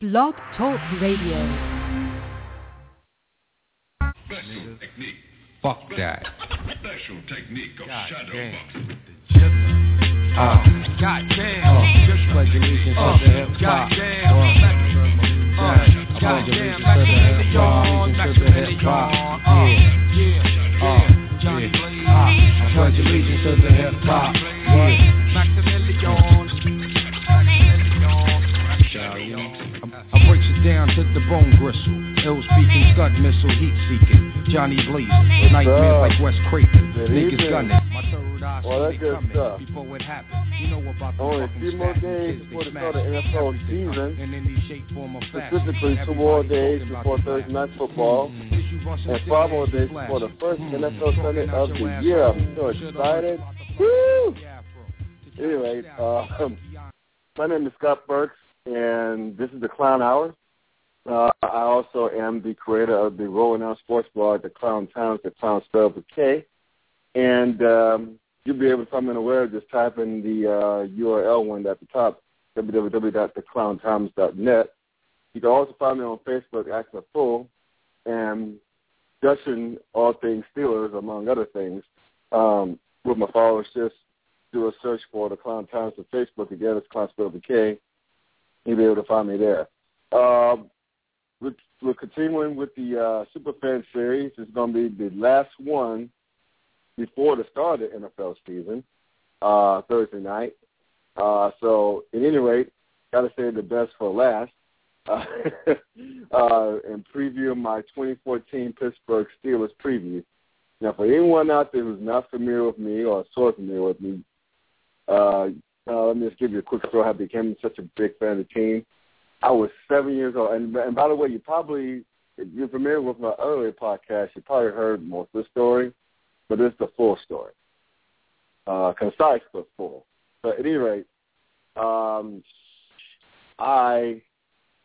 Blog Talk Radio. Special technique. Fuck that. Special technique of God shadow damn. boxing. Uh, God damn. uh, just pledge allegiance Uh, to the hip hop. goddamn. Uh, Uh, pledge goddamn. allegiance to the hip hop. Maximilian, Allegiance to the hip hop. Uh, Yeah. yeah, Uh, yeah. Johnny yeah. Blaze. Uh, I pledge allegiance to the hip hop. Breaks it down to the bone gristle. Ill speaking, scud missile, heat seeking. Johnny Blaze, nightmare up? like West. Good Niggas gunning. My third eye Well, that's good stuff. before it happens. You know about the Only a few more days before the start of NFL season. And any shape, form, or fashion. Specifically, two more days before Thursday night football, Mm. Busting and five more days before the first Mm. NFL Sunday of the year. I'm so excited. Woo! Anyway, uh, my name is Scott Burks, and this is the Clown Hour. Uh, I also am the creator of the Rolling Out Sports blog, The Clown Towns, The Clown spelled with K. And um, you'll be able to find me on the web. Just type in the uh, URL one at the top, www.theclowntimes.net. You can also find me on Facebook, Acting a Fool, and discussing all things Steelers, among other things. Um, with my followers, just do a search for the Clown Times on Facebook. Again, it's Clown spelled with K. You'll be able to find me there. Um, we're, we're continuing with the uh, Superfan series. It's going to be the last one before the start of the NFL season, uh, Thursday night. Uh, so, at any rate, got to say the best for last. Uh, uh, and preview my 2014 Pittsburgh Steelers preview. Now, for anyone out there who's not familiar with me or sort familiar with me, uh, uh, let me just give you a quick story how I became such a big fan of the team. I was seven years old, and, and by the way, you probably, if you're familiar with my earlier podcast, you probably heard most of the story, but is the full story, uh, concise but full. But at any rate, um, I,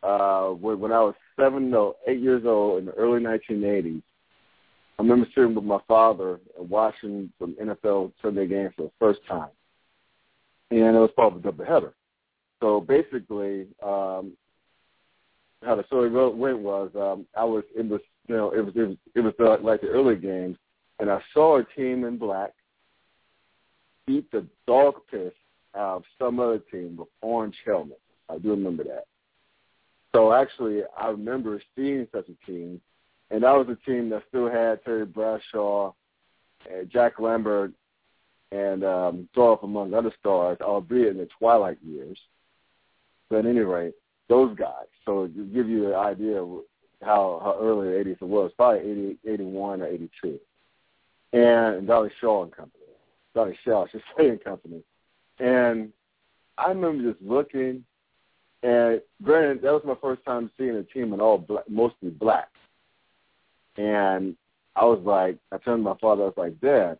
uh, when I was seven, no, eight years old in the early 1980s, I remember sitting with my father and watching some NFL Sunday games for the first time, and it was probably a doubleheader. So basically, um, how the story went was um, I was it was you know it was it was, it was uh, like the early games, and I saw a team in black beat the dog piss out of some other team with orange helmets. I do remember that. So actually, I remember seeing such a team, and that was a team that still had Terry Bradshaw, and Jack Lambert, and um, Dolph among other stars, albeit in the twilight years. But at any rate, those guys. So to give you an idea of how, how early the 80s it was, probably 80, 81 or 82. And Dolly Shaw and Company. Dolly Shaw, I should say, and Company. And I remember just looking, and granted, that was my first time seeing a team in all black, mostly black. And I was like, I turned to my father, I was like, Dad,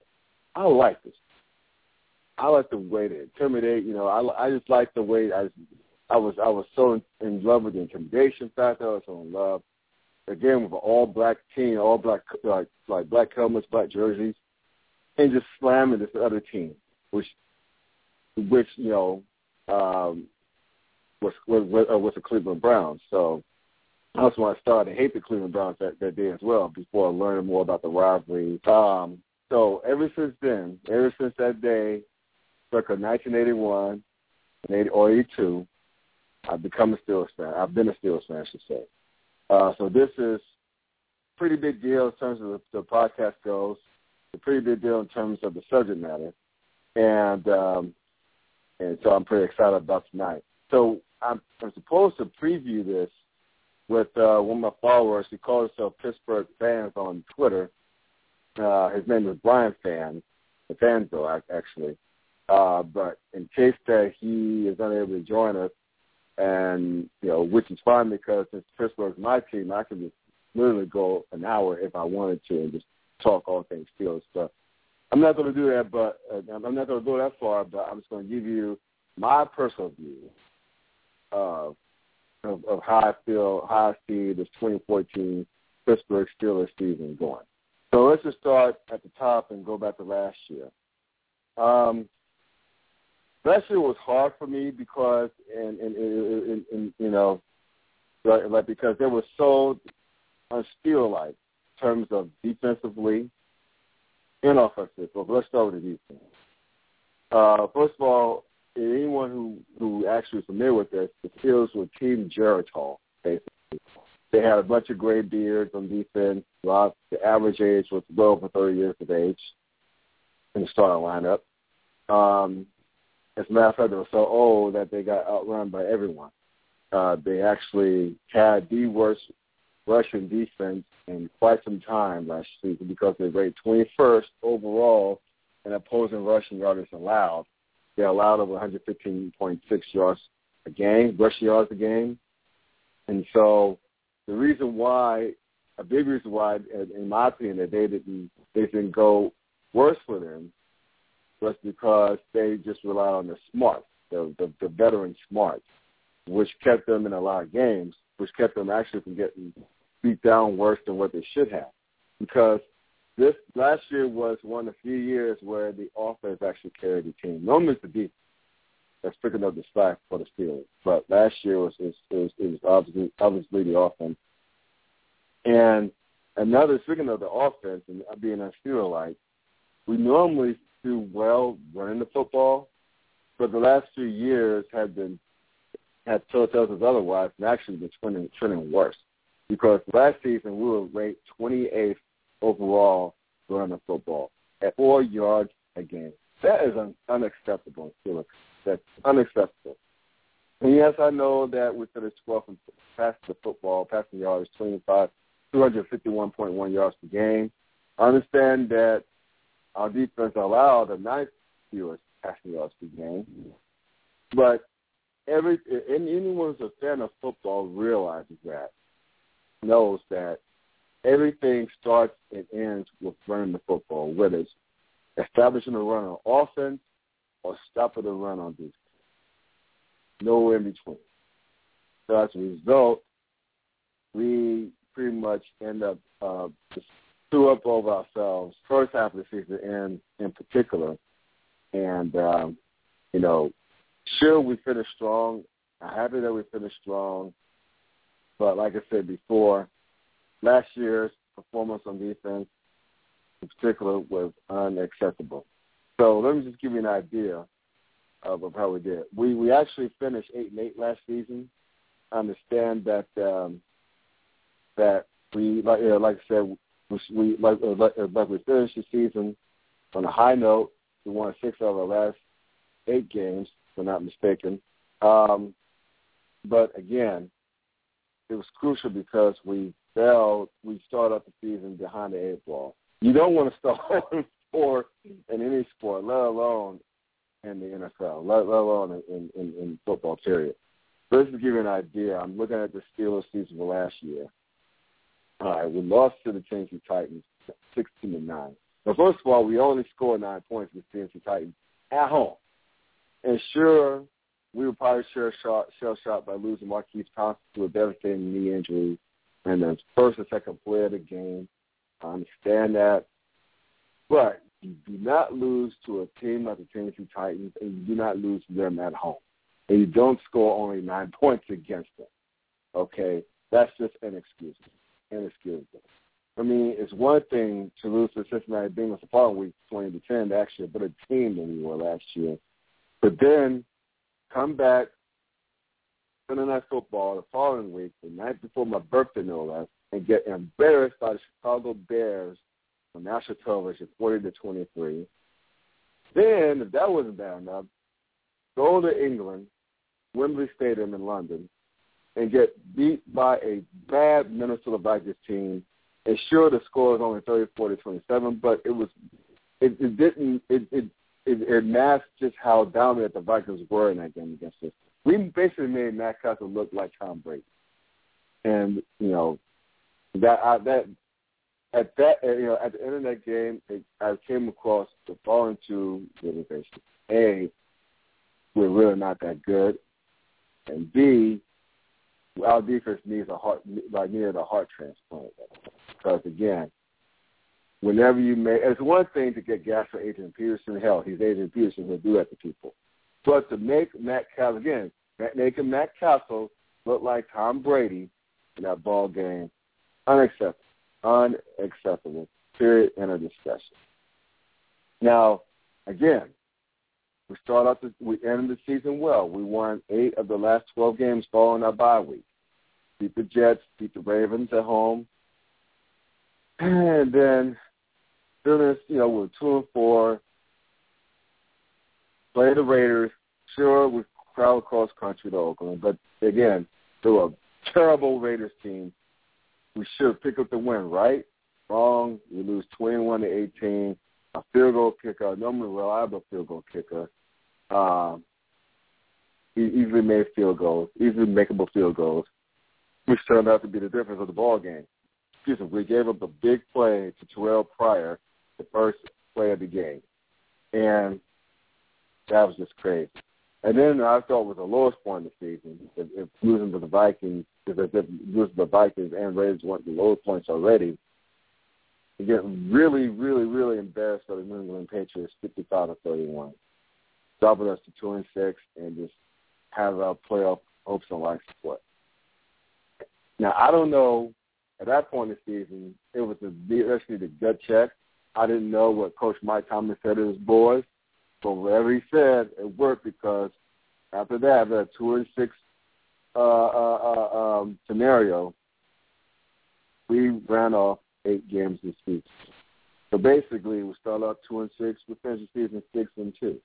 I like this. I like the way they intimidate. You know, I, I just like the way I, I was, I was so in, love with the intimidation factor. I was so in love, again, with an all black team, all black, like, like black helmets, black jerseys, and just slamming this other team, which, which you know, um, was was, uh, was the Cleveland Browns. So that's when I started to hate the Cleveland Browns that, that day as well. Before I learned more about the rivalry. Um, so ever since then, ever since that day, circa 1981 and 82, I've become a Steelers fan. I've been a Steelers fan, I should say. Uh, so this is pretty big deal in terms of the, the podcast goes. A pretty big deal in terms of the subject matter, and um, and so I'm pretty excited about tonight. So I'm, I'm supposed to preview this with uh, one of my followers. He calls himself Pittsburgh Fanz on Twitter. Uh, his name is Brian Fan, the Fanville actually. Uh, but in case that he is unable to join us, and you know, which is fine because since Pittsburgh's my team, I can just literally go an hour if I wanted to and just talk all things Steelers stuff. I'm not going to do that, but uh, I'm not going to go that far. But I'm just going to give you my personal view of of, of how I feel, how I see this 2014 Pittsburgh Steelers season going. So let's just start at the top and go back to last year. Um, year was hard for me because, and, and, and, and, and you know, right? Like because they were so unsteel-like in terms of defensively and offensive. But let's start with the defense. Uh, first of all, anyone who who actually is familiar with this, the Steelers were Team Geritol, basically. They had a bunch of gray beards on defense. Lot, the average age was well over 30 years of age in the starting lineup. Um, as a matter of fact, they were so old that they got outrun by everyone. Uh, they actually had the worst rushing defense in quite some time last season because they rated 21st overall in opposing rushing yards allowed. They allowed over 115.6 yards a game, rushing yards a game. And so the reason why, a big reason why, in my opinion, that they didn't they didn't go worse for them was because they just relied on the smart, the, the the veteran smart, which kept them in a lot of games, which kept them actually from getting beat down worse than what they should have. Because this last year was one of the few years where the offense actually carried the team. Normally it's the defense that's picking up the slack for the Steelers, but last year was it was, it obviously obviously the offense. And another speaking of the offense and being a Steeler like, we normally do well running the football, but the last few years have been have told us otherwise and actually been trending trending worse. Because last season we were ranked 28th overall running the football at four yards a game. That is un- unacceptable, Felix. That's unacceptable. And yes, I know that we finished 12th in passing the football, passing yards, 25, 251.1 yards per game. I understand that our defense allowed the ninth fewest passing yards per game, but every and anyone who's a fan of football realizes that, knows that everything starts and ends with running the football, whether it's establishing a run on offense or stopping the run on defense. Nowhere in between. So as a result, we pretty much end up uh, threw up over ourselves first half of the season in in particular. And um, you know, sure we finished strong. I'm happy that we finished strong. But like I said before, last year's performance on defense in particular was unacceptable. So let me just give you an idea of, of how we did. We we actually finished eight and eight last season. I understand that um, that we like you know, like I said we, like, uh, like like we finished the season on a high note. We won six of our last eight games, if I'm not mistaken. Um, but again, it was crucial because we fell. We started off the season behind the eight ball. You don't want to start sport in any sport, let alone in the NFL, let, let alone in, in, in football. Period. So just to give you an idea, I'm looking at the Steelers season for last year. Right, we lost to the Tennessee Titans, sixteen to nine. Now, first of all, we only scored nine points with the Tennessee Titans at home, and sure, we were probably shell shot, shell shocked by losing Maurkice Pouncey to a devastating knee injury, and the first and second play of the game. I understand that, but you do not lose to a team like the Tennessee Titans, and you do not lose to them at home, and you don't score only nine points against them. Okay, that's just inexcusable. Inexcusable. I mean, it's one thing to lose to Cincinnati Bengals the following week, twenty to ten, actually a better team than we were last year. But then come back Sunday night football the following week, the night before my birthday, no less, and get embarrassed by the Chicago Bears on national television, forty to twenty-three. Then, if that wasn't bad enough, go to England, Wembley Stadium in London, and get beat by a bad Minnesota Vikings team. And sure, the score was only 34 to 27, but it was it, it didn't it, it it it masked just how dominant the Vikings were in that game against us. We basically made Matt Cassel look like Tom Brady, and you know that I, that at that you know at the end of that game, it, I came across the following two realizations: a, we're really not that good, and b, our defense needs a heart like needed a heart transplant because again, whenever you make it's one thing to get gas for Adrian Peterson. Hell, he's Adrian Peterson. He'll do that to people. But to make Matt Cassel again, making Matt Cassel looked like Tom Brady in that ball game. Unacceptable. Unacceptable. Period. End of discussion. Now, again, we start off the we ended the season well. We won eight of the last twelve games following our bye week. Beat the Jets, beat the Ravens at home, and then this, you know, we're two and four. Play the Raiders. Sure, we travel across country to Oakland, but again, they're a terrible Raiders team. We should pick up the win, right? Wrong. We lose twenty-one to eighteen. A field goal kicker, normally reliable field goal kicker, um, easily made field goals, easily makeable field goals, which turned out to be the difference of the ball game. Excuse me, we gave up a big play to Terrell Pryor, the first play of the game, and that was just crazy. And then I thought was the lowest point of the season, if, if losing to the Vikings, because if losing to the Vikings and Raiders weren't the lowest points already, you get really, really, really embarrassed by the New England Patriots, fifty-five to thirty-one, double us to two and six, and just have our playoff hopes and life support. Now I don't know. At that point in the season, it was a, actually the gut check. I didn't know what Coach Mike Thomas said to his boys, but whatever he said, it worked because after that, the two and six uh, uh, uh, um, scenario, we ran off eight games this season. So basically, we started out two and six. We finished the season six and two.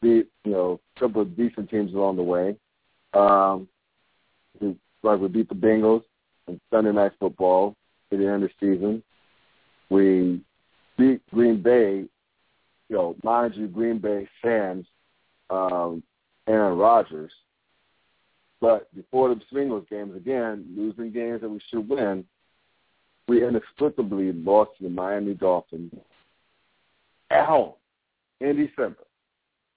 Beat you know a couple of decent teams along the way. Um, we, like we beat the Bengals in Sunday night football at the end of the season. We beat Green Bay. You know, mind you, Green Bay fans, um, Aaron Rodgers. But before the Bengals games, again, losing games that we should win, we inexplicably lost to the Miami Dolphins at home in December.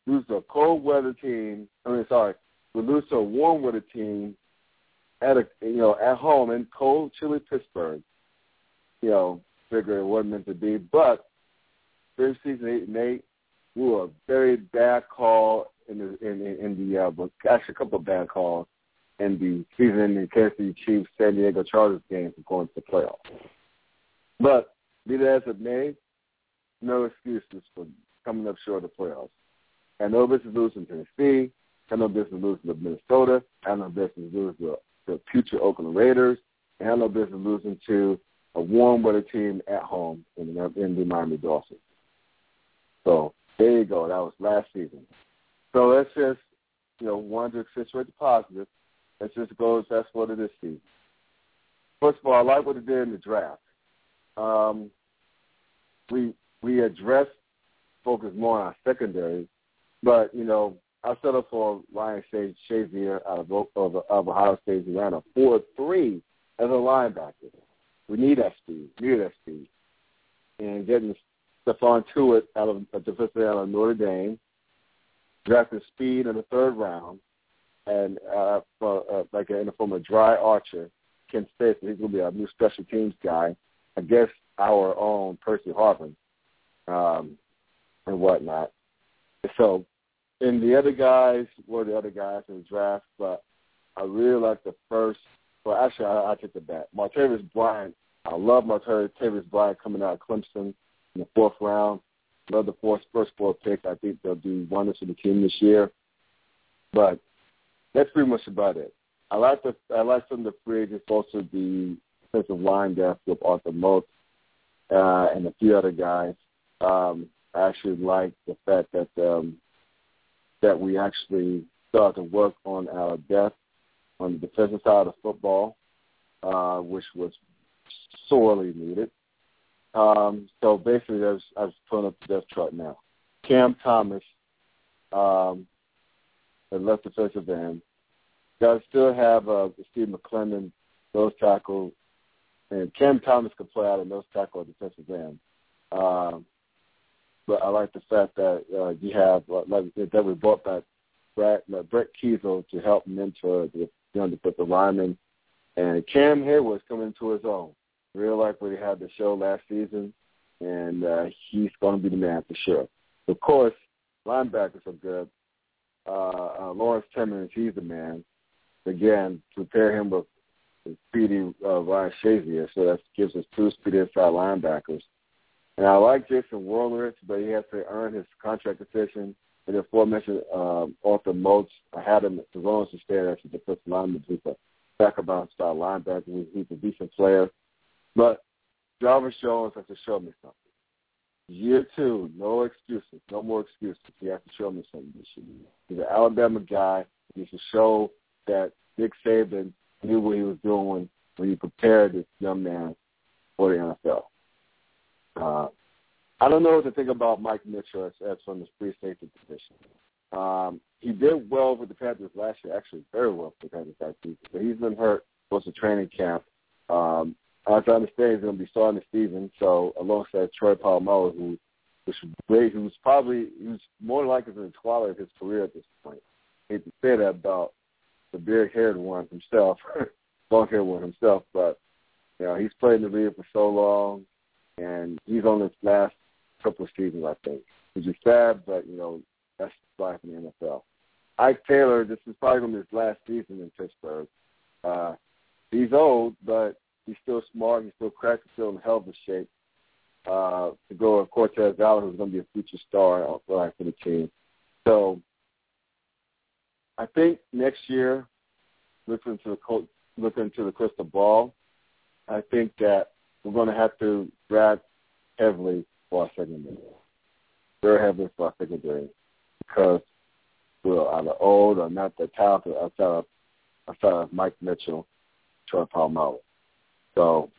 Lose to a cold weather team. I mean, sorry, we lose to a warm weather team at a you know at home in cold, chilly Pittsburgh. You know, figure it wasn't meant to be, but first season eight and eight, we were a very bad call in the in, in, in the uh, actually a couple of bad calls in the season in the Kansas City Chiefs San Diego Chargers game for going to the playoffs. But be that as it may, no excuses for coming up short of the playoffs. And no business losing to Tennessee, and no business losing to Minnesota, and no business losing to the future Oakland Raiders, and no business losing to a warm weather team at home in the, in the Miami Dolphins. So there you go. That was last season. So let's just, you know, want to accentuate the positive. Let's just go that's what it is season. First of all, I like what it did in the draft. Um, we we addressed focus more on our secondary, but you know I settled for Ryan Shazier out of, of, of Ohio State. He ran a four three as a linebacker. We need that speed. We need that speed. And getting Stephon Tuitt out of a defensive out of Notre Dame, drafted speed in the third round, and uh, for, uh, like in the form of Dri Archer, Kent State, he's going to be a new special teams guy against our own Percy Harvin um, and whatnot. So, and the other guys were the other guys in the draft, but I really like the first. Well, actually, I, I take the bet. Martavis Bryant. I love Martavis Bryant coming out of Clemson in the fourth round. Love the fourth, first four pick. I think they'll do wonders for the team this year. But that's pretty much about it. I like the I like some of the free agents, also the defensive line depth with Arthur Moat uh, and a few other guys. Um, I actually like the fact that um, that we actually started to work on our depth on the defensive side of football, uh, which was sorely needed. Um, so basically, I was, pulling up the depth chart now. Cam Thomas, um, the left defensive end. Got still have uh, Steve McLendon, nose tackle, and Cam Thomas could play out of nose tackle or defensive end. Um, but I like the fact that uh, you have uh, like that we brought back Brett, uh, Brett Keisel to help mentor the you know the, the linemen, and Cam Heyward's coming into his own. Real like what he had the show last season, and uh, he's going to be the man for sure. Of course, linebackers are good. Uh, uh, Lawrence Timmons, he's the man. again, prepare him with speedy uh, Ryan Shazier, so that gives us two speedy inside linebackers. And I like Jason Worilds, but he has to earn his contract extension. And the aforementioned um, Arthur Moats, I had him as long as he as a defensive lineman. He's a backup style linebacker. He's a decent player. But Jarvis Jones has to show me something. Year two, no excuses, no more excuses. He has to show me something this year. He's an Alabama guy. He to show that Nick Saban knew what he was doing when he prepared this young man for the NFL. Uh, I don't know what to think about Mike Mitchell as, as from the free safety position. Um, he did well with the Panthers last year, actually very well for the Panthers last season. But he's been hurt most of training camp. Um, as I understand, he's going to be starting the season. So alongside Troy Polamalu, who which great, who's probably who's more likely in the twilight of his career at this point. I hate to say that about the big-haired one himself, long-haired one himself, but you know he's played in the league for so long, and he's on his last couple of seasons, I think, which is sad, but you know that's life in the NFL. Ike Taylor, this is probably to be his last season in Pittsburgh. Uh, he's old, but he's still smart. He's still cracked. He's still in hell of a shape. Uh, to go with Cortez Allen, who's going to be a future star right for the team. So I think next year, looking to the looking to the crystal ball, I think that we're going to have to grab heavily for our secondary, very heavily for our secondary, because we're either old or not that talented outside of outside of Mike Mitchell, Troy Polamalu. So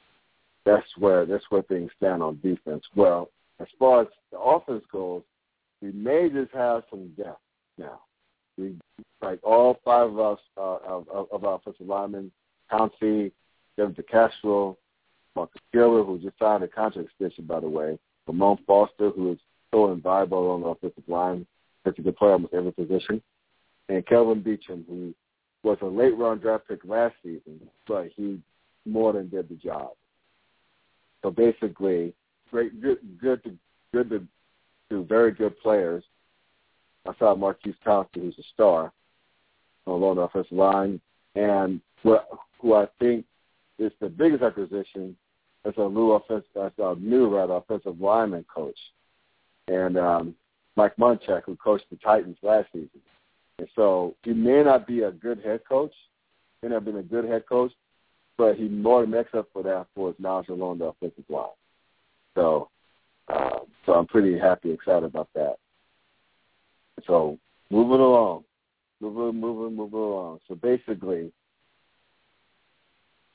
that's where that's where things stand on defense. Well, as far as the offense goes, we may just have some depth now. We like all five of us uh, of, of our offensive linemen, Pouncey, Devin DeCastro, Marcus Gilbert, who just signed a contract extension, by the way, Ramon Foster, who is so invaluable on the offensive line, such a good player almost every position, and Kelvin Beachum, who was a late round draft pick last season, but he more than did the job. So basically, great, good, good to good to, to very good players. I saw Marquise Thompson, who's a star along the offensive line, and what, who I think is the biggest acquisition as a new offensive, as a new rather offensive lineman coach, and um, Mike Munchak, who coached the Titans last season. And so he may not be a good head coach, may not have been a good head coach, but he more than makes up for that for his knowledge along the offensive line. So, uh, so I'm pretty happy, excited about that. So moving along, moving, moving, moving along. So basically,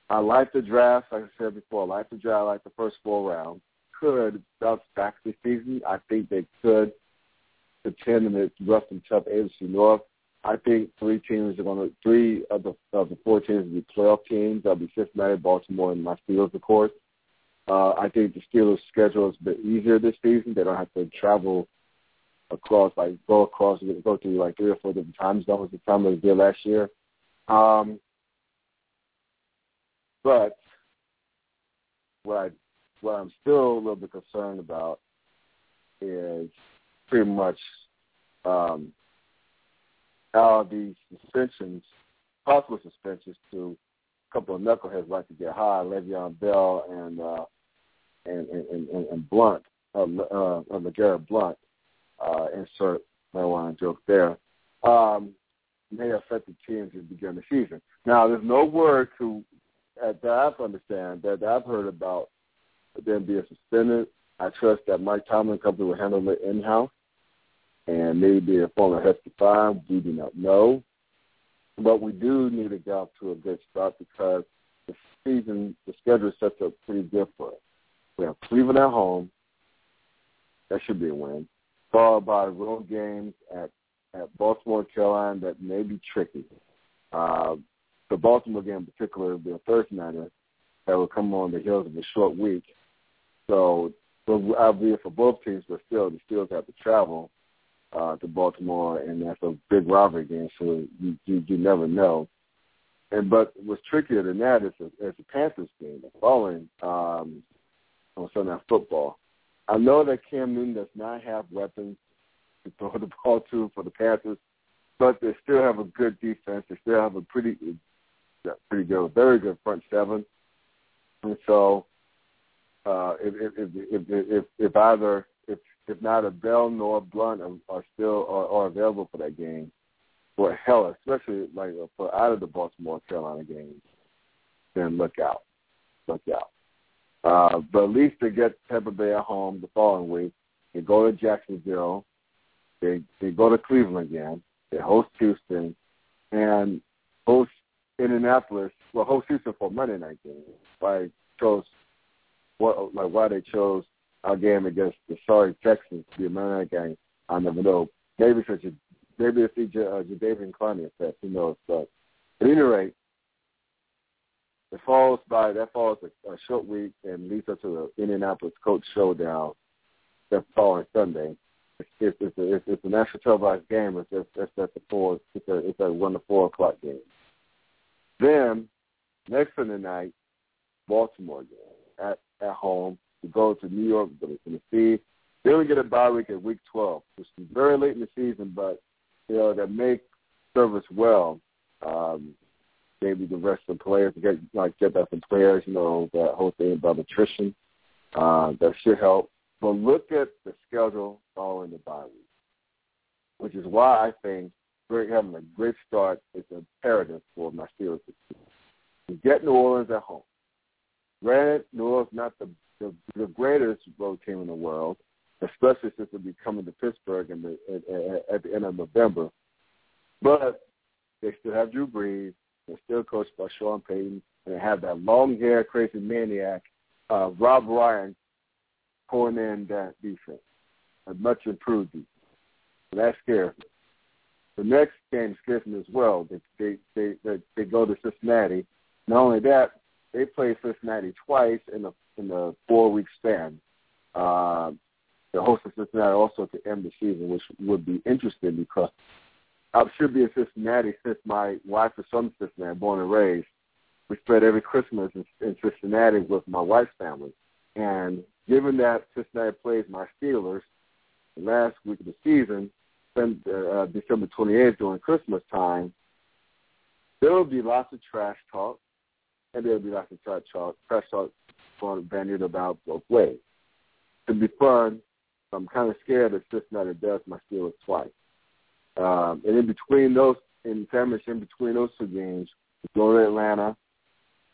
I like the draft. Like I said before, I like the draft. I like the first four rounds. Could bounce back this season. I think they could the rough and tough AFC North. I think three teams are going to three of the of the four teams will be playoff teams. That'll be Cincinnati, Baltimore, and my Steelers, of course. Uh, I think the Steelers' schedule is a bit easier this season. They don't have to travel across, like go across, go through like three or four different time zones the time they did last year. Um, but what I what I'm still a little bit concerned about is pretty much um, how these suspensions, possible suspensions to a couple of knuckleheads like to get high, Le'Veon Bell and uh, and, and, and, and Blount, uh, uh, LeGarrette Blount, uh, insert marijuana joke there, um, may affect the teams at the the season. Now, there's no word to uh, that I've understand that I've heard about them being suspended. I trust that Mike Tomlin company will handle it in house and maybe a former hefty fine. We do not know. But we do need to get off to a good start because the season, the schedule is set up pretty good for us. We have Cleveland at home. That should be a win. Followed by road games at, at Baltimore, Carolina that may be tricky. Uh, the Baltimore game in particular will be a Thursday nighter that will come on the heels of a short week. So, so albeit for both teams, but still, the Steelers have to travel uh, to Baltimore, and that's a big rivalry game, so you, you you never know. And but what's trickier than that is a, is the Panthers game, the following um, on Sunday Night Football. I know that Cam Newton does not have weapons to throw the ball to for the Panthers, but they still have a good defense. They still have a pretty, pretty good, very good front seven. And so, uh, if if if if, if either if if neither Bell nor Blount are, are still are, are available for that game, for hell, especially like for out of the Baltimore Carolina game, then look out, look out. Uh, but at least they get Tampa Bay at home the following week. They go to Jacksonville. They they go to Cleveland again. They host Houston and host Indianapolis. Well, host Houston for Monday night game. Why chose what like why they chose our game against the sorry Texans to be a Monday night game? I never know. Maybe such a maybe it's the uh, Jadeveon Clowney effect. Who knows? But at any rate, it falls by that falls a, a short week and leads up to the Indianapolis Coach Showdown that following Sunday. It's it's it's a, it's, it's a national televised game. It's it's, it's at the four. It's a it's a one to four o'clock game. Then next Sunday night, Baltimore game at at home. We go to New York, go to Tennessee. Then we get a bye week at week 12, which is very late in the season, but you know that make service well. Um, maybe the rest of the players get like get that from players, you know, that whole thing about attrition. Uh, that should help. But look at the schedule following the bye week, which is why I think we're having a great start is imperative for my Steelers to get New Orleans at home. Granted, New Orleans not the, the the greatest road team in the world, especially since they'll be coming to Pittsburgh in the, at, at the end of November. But they still have Drew Brees. They're still coached by Sean Payton, and they have that long-haired, crazy maniac, uh, Rob Ryan, pulling in that defense, a much improved defense. So that scares me. The next game scares me as well. They they they they, they go to Cincinnati. Not only that, they play Cincinnati twice in the in the four week span. Uh, the host of Cincinnati also to end the season, which would be interesting because I should be in Cincinnati since my wife is from Cincinnati, born and raised. We spent every Christmas in, in Cincinnati with my wife's family. And given that Cincinnati plays my Steelers the last week of the season, then uh, December 28th during Christmas time, there will be lots of trash talk, and there will be lots of trash talk, trash talk going bandied about both ways. To be fun, I'm kind of scared that Cincinnati does my Steelers twice. Um, and in between those, in sandwich in between those two games, we go to Atlanta.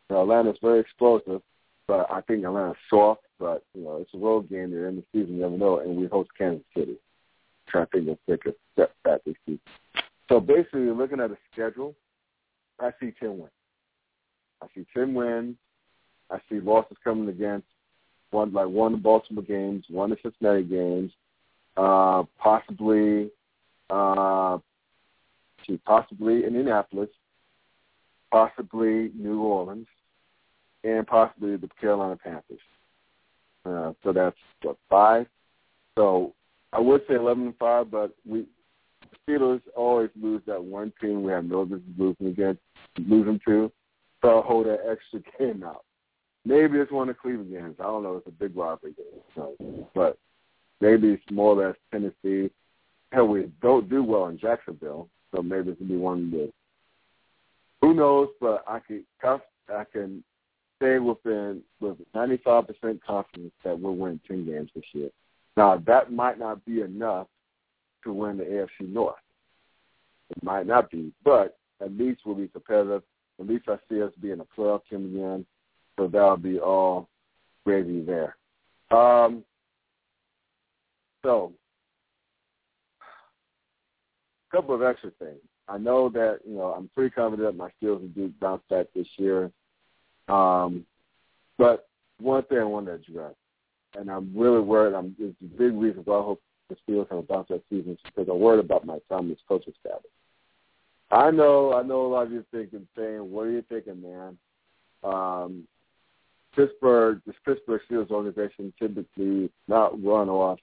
You know, Atlanta's very explosive, but I think Atlanta's soft. But you know, it's a road game. They're in the season, you never know. And we host Kansas City. I'm trying to think take a step back this season. So basically, looking at the schedule, I see ten wins. I see ten wins. I see losses coming against one like one Baltimore games, one the Cincinnati games, uh, possibly uh, to possibly Indianapolis, possibly New Orleans, and possibly the Carolina Panthers. Uh, so that's what five. So I would say eleven and five, but we Steelers always lose that one team we have no business losing against, losing to. So I'll hold that extra game out. Maybe it's one of Cleveland games. I don't know. It's a big rivalry game, so, but maybe it's more or less Tennessee hell, we don't do well in Jacksonville, so maybe it's gonna be one of the. Who knows? But I can I can say within with 95% confidence that we'll win 10 games this year. Now that might not be enough to win the AFC North. It might not be, but at least we'll be competitive. At least I see us being a playoff team again, so that'll be all gravy there. Um, so a couple of extra things. I know that you know I'm pretty confident my skills will do bounce back this year. Um, but one thing I want to address, and I'm really worried. I'm it's a big reason why I hope the Steelers have a bounce back season because I'm worried about my time as coaching status. I know, I know a lot of you thinking, saying, "What are you thinking, man?" Um, Pittsburgh, this Pittsburgh Steelers organization typically not run off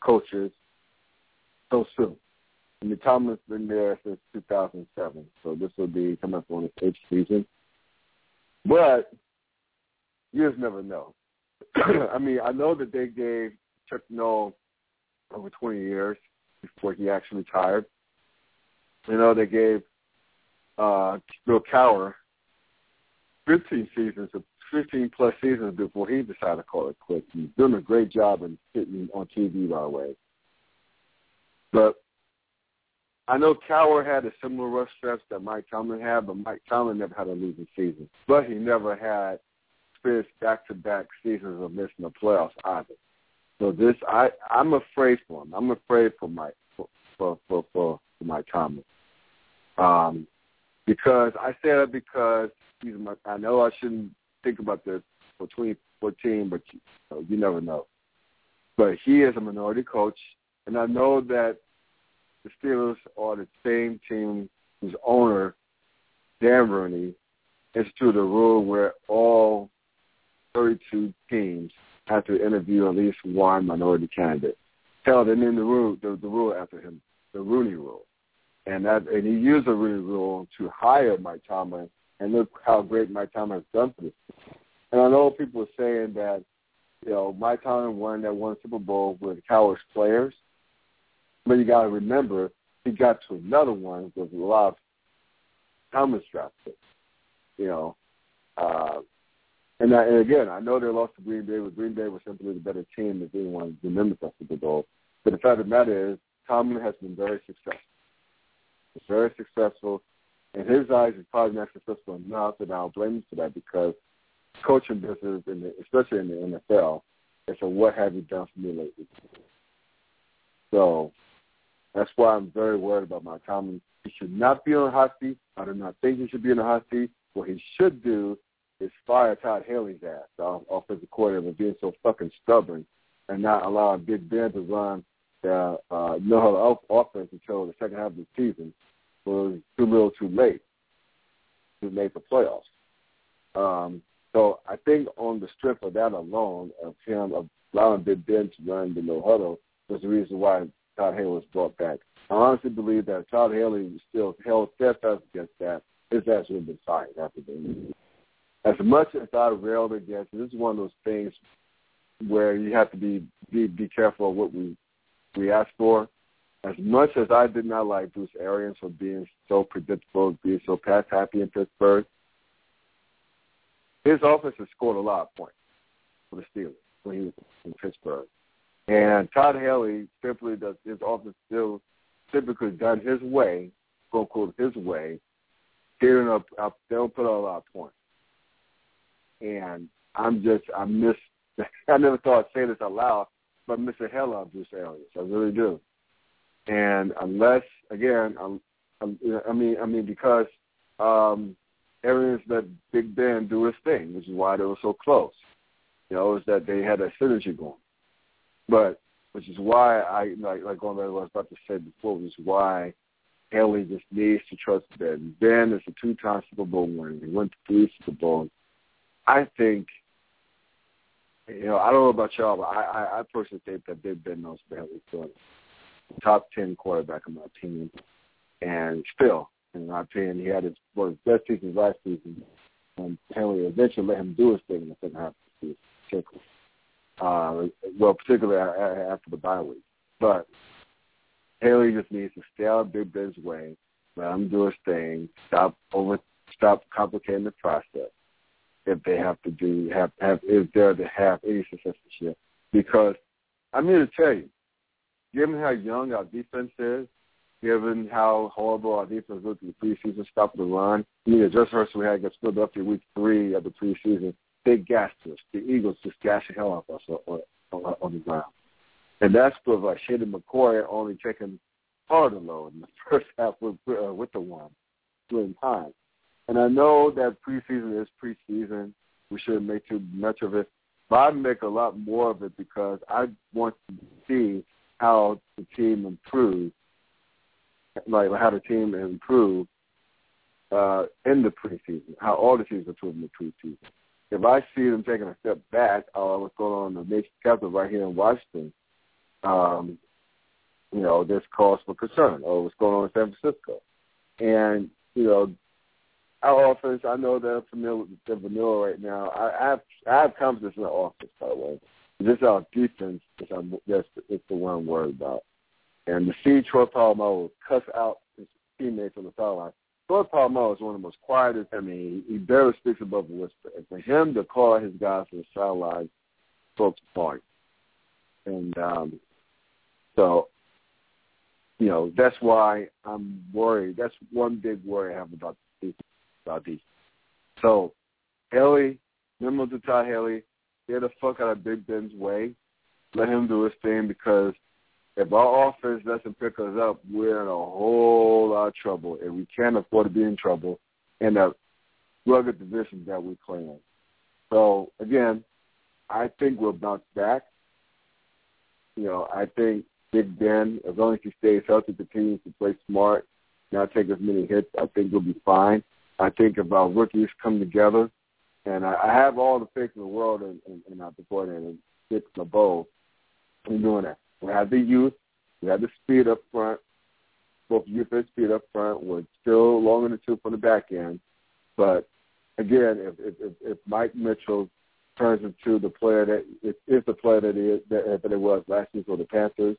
coaches so soon. I mean, Tomlin's been there since 2007, so this will be coming up on his eighth season. But you just never know. I mean, I know that they gave Chuck Noll over 20 years before he actually retired. You know, they gave uh, Bill Cowher 15 seasons, 15 plus seasons before he decided to call it quits. He's doing a great job in sitting on TV, by the way. But I know Cowher had a similar rough stretch that Mike Tomlin had, but Mike Tomlin never had a losing season. But he never had experienced back-to-back seasons of missing the playoffs either. So this, I, I'm afraid for him. I'm afraid for Mike, for for for, for, for Mike Tomlin. Um, because I say that because he's my, I know I shouldn't think about this for 2014, but you, know, you never know. But he is a minority coach, and I know that the Steelers are the same team whose owner, Dan Rooney, instituted a rule where all 32 teams have to interview at least one minority candidate. Hell, they named the rule the, the rule after him, the Rooney Rule, and that and he used the Rooney Rule to hire Mike Tomlin. And look how great Mike Tomlin has done for this. And I know people are saying that you know Mike Tomlin won that one Super Bowl with Cowher's players, but you got to remember he got to another one with a lot of Thomas draft picks. You know, uh, and, I, and again, I know they lost to Green Bay, but Green Bay was simply the better team that didn't want to remember that Super Bowl. But the fact of the matter is, Tomlin has been very successful. He's very successful. In his eyes, he's probably not successful enough, and I'll blame him for that because coaching business, in the, especially in the NFL, it's a what have you done for me lately? So that's why I'm very worried about my Tomlin. He should not be on a hot seat. I do not think he should be in a hot seat. What he should do is fire Todd Haley's ass, the offensive coordinator, for being so fucking stubborn and not allowing Big Ben to run the uh, no offense until the second half of the season was too little too late to make the playoffs. Um, so I think on the strip of that alone, of him allowing Big Ben to run the no huddle, was the reason why Todd Haley was brought back. I honestly believe that Todd Haley still held steadfast against that. Would have been fired after the as much as I railed against, this is one of those things where you have to be be, be careful of what we we ask for. As much as I did not like Bruce Arians for being so predictable, being so pass happy in Pittsburgh, his offense has scored a lot of points for the Steelers when he was in Pittsburgh. And Todd Haley simply does his offense still typically done his way, quote unquote his way, getting up, up they don't put a lot of points and I'm just I miss. I never thought I'd say this out loud, but I miss the hell out of Bruce Arians. I really do. And unless again, I'm, I'm I mean I mean because um, Arians let Big Ben do his thing, which is why they were so close. You know, is that they had that synergy going. But which is why I like like going back to what I was about to say before, which is why Haley just needs to trust Ben. Ben is a two-time Super Bowl winner. He went to three Super Bowls. I think, you know, I don't know about y'all, but I, I, I personally think that Big Ben knows better than top ten quarterback in my opinion, and still, in my opinion, he had his one of best seasons last season, and Henry eventually let him do his thing in the second half of the season, particularly. Uh, well, particularly after the bye week, but Haley just needs to stay out of Big Ben's way, let him do his thing, stop over, stop complicating the process, if they have to do have have is there to have any successorship. Because I'm here to tell you, given how young our defense is, given how horrible our defense looked in the preseason, stop the run. I mean, just first we had against Philadelphia week three of the preseason, they gassed us. The Eagles just gassed the hell out of us on, on, on the ground. And that's with uh, Shady McCoy only taking part of the load in the first half with, uh, with the one, doing time. And I know that preseason is preseason. We shouldn't make too much of it. But I make a lot more of it because I want to see how the team improves, like how the team improve uh, in the preseason, how all the teams improve in the preseason. If I see them taking a step back, uh, what's going on in the nation capital right here in Washington, um, you know, there's cause for concern. Or what's going on in San Francisco, and you know, our offense, I know they're familiar, they're vanilla right now. I, I have I have confidence in the offense, by the way. Just our defense is I'm, that's it's the one I'm worried about. And to see Troy Polamalu cuss out his teammates on the sideline. Troy Polamalu is one of the most quietest. I mean, he, barely speaks above a whisper. And for him to call his guys on the sideline, folks apart. And um, so, you know, that's why I'm worried. That's one big worry I have about about these. So, Haley, memo to Todd Haley, get the fuck out of Big Ben's way. Let him do his thing because if our offense doesn't pick us up, we're in a whole lot of trouble, and we can't afford to be in trouble in a rugged division that we play in. So again, I think we'll bounce back. You know, I think Big Ben, as long as he stays healthy, continues to play smart, not take as many hits, I think we'll be fine. I think if our rookies come together, and I, I have all the faith in the world in, in, in our coordinator, Dick LeBeau, in doing that. We have the youth, we have the speed up front, both youth and speed up front. We're still long in the tooth on the back end, but again, if if, if, Mike Mitchell turns into the player that it is the player that is, that, that it was last year for the Panthers.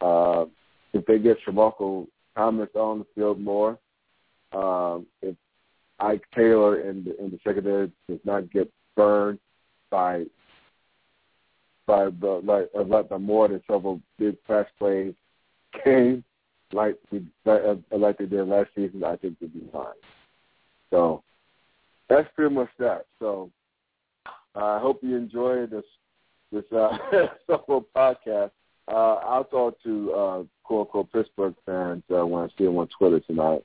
Uh, if they get Shamarko Thomas on the field more, um, if Ike Taylor in the in the secondary does not get burned by by the like uh, like by more than several big flash plays came like we like, uh, like they did last season, I think they'll be fine. So that's pretty much that. So I hope you enjoy this this uh, podcast. Uh, I'll talk to uh, quote unquote Pittsburgh Fanz uh, when I see them on Twitter tonight,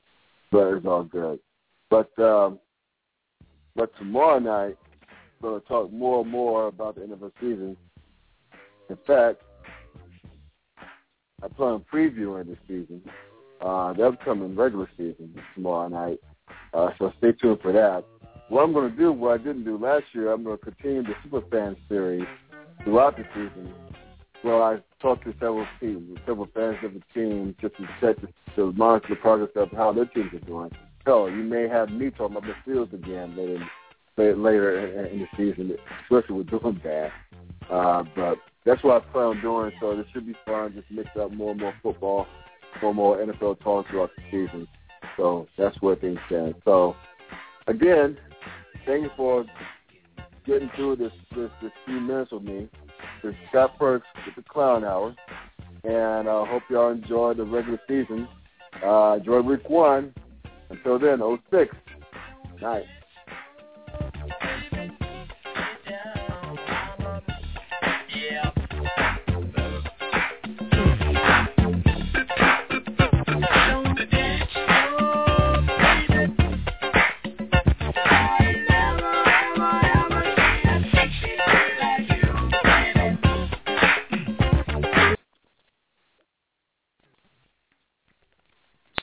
but it's all good. But um, but tomorrow night, we're going to talk more and more about the end of the season. In fact, I plan on previewing the season, uh, the upcoming regular season tomorrow night. Uh, so stay tuned for that. What I'm going to do, what I didn't do last year, I'm going to continue the Superfan series throughout the season. Well, I talked to several teams, several fans of the team, just to check to, to monitor the progress of how their teams are doing. So you may have me talking about the fields again later, later in, the season, especially with doing bad. Uh, but that's what I plan on doing. So this should be fun. Just mix up more and more football, more and more NFL talk throughout the season. So that's where things stand. So again, thank you for getting through this this, this few minutes with me. This is Scott Perks with the Clown Hour, and I uh, hope y'all enjoy the regular season. Uh, enjoy week one. Until then, 06. Night.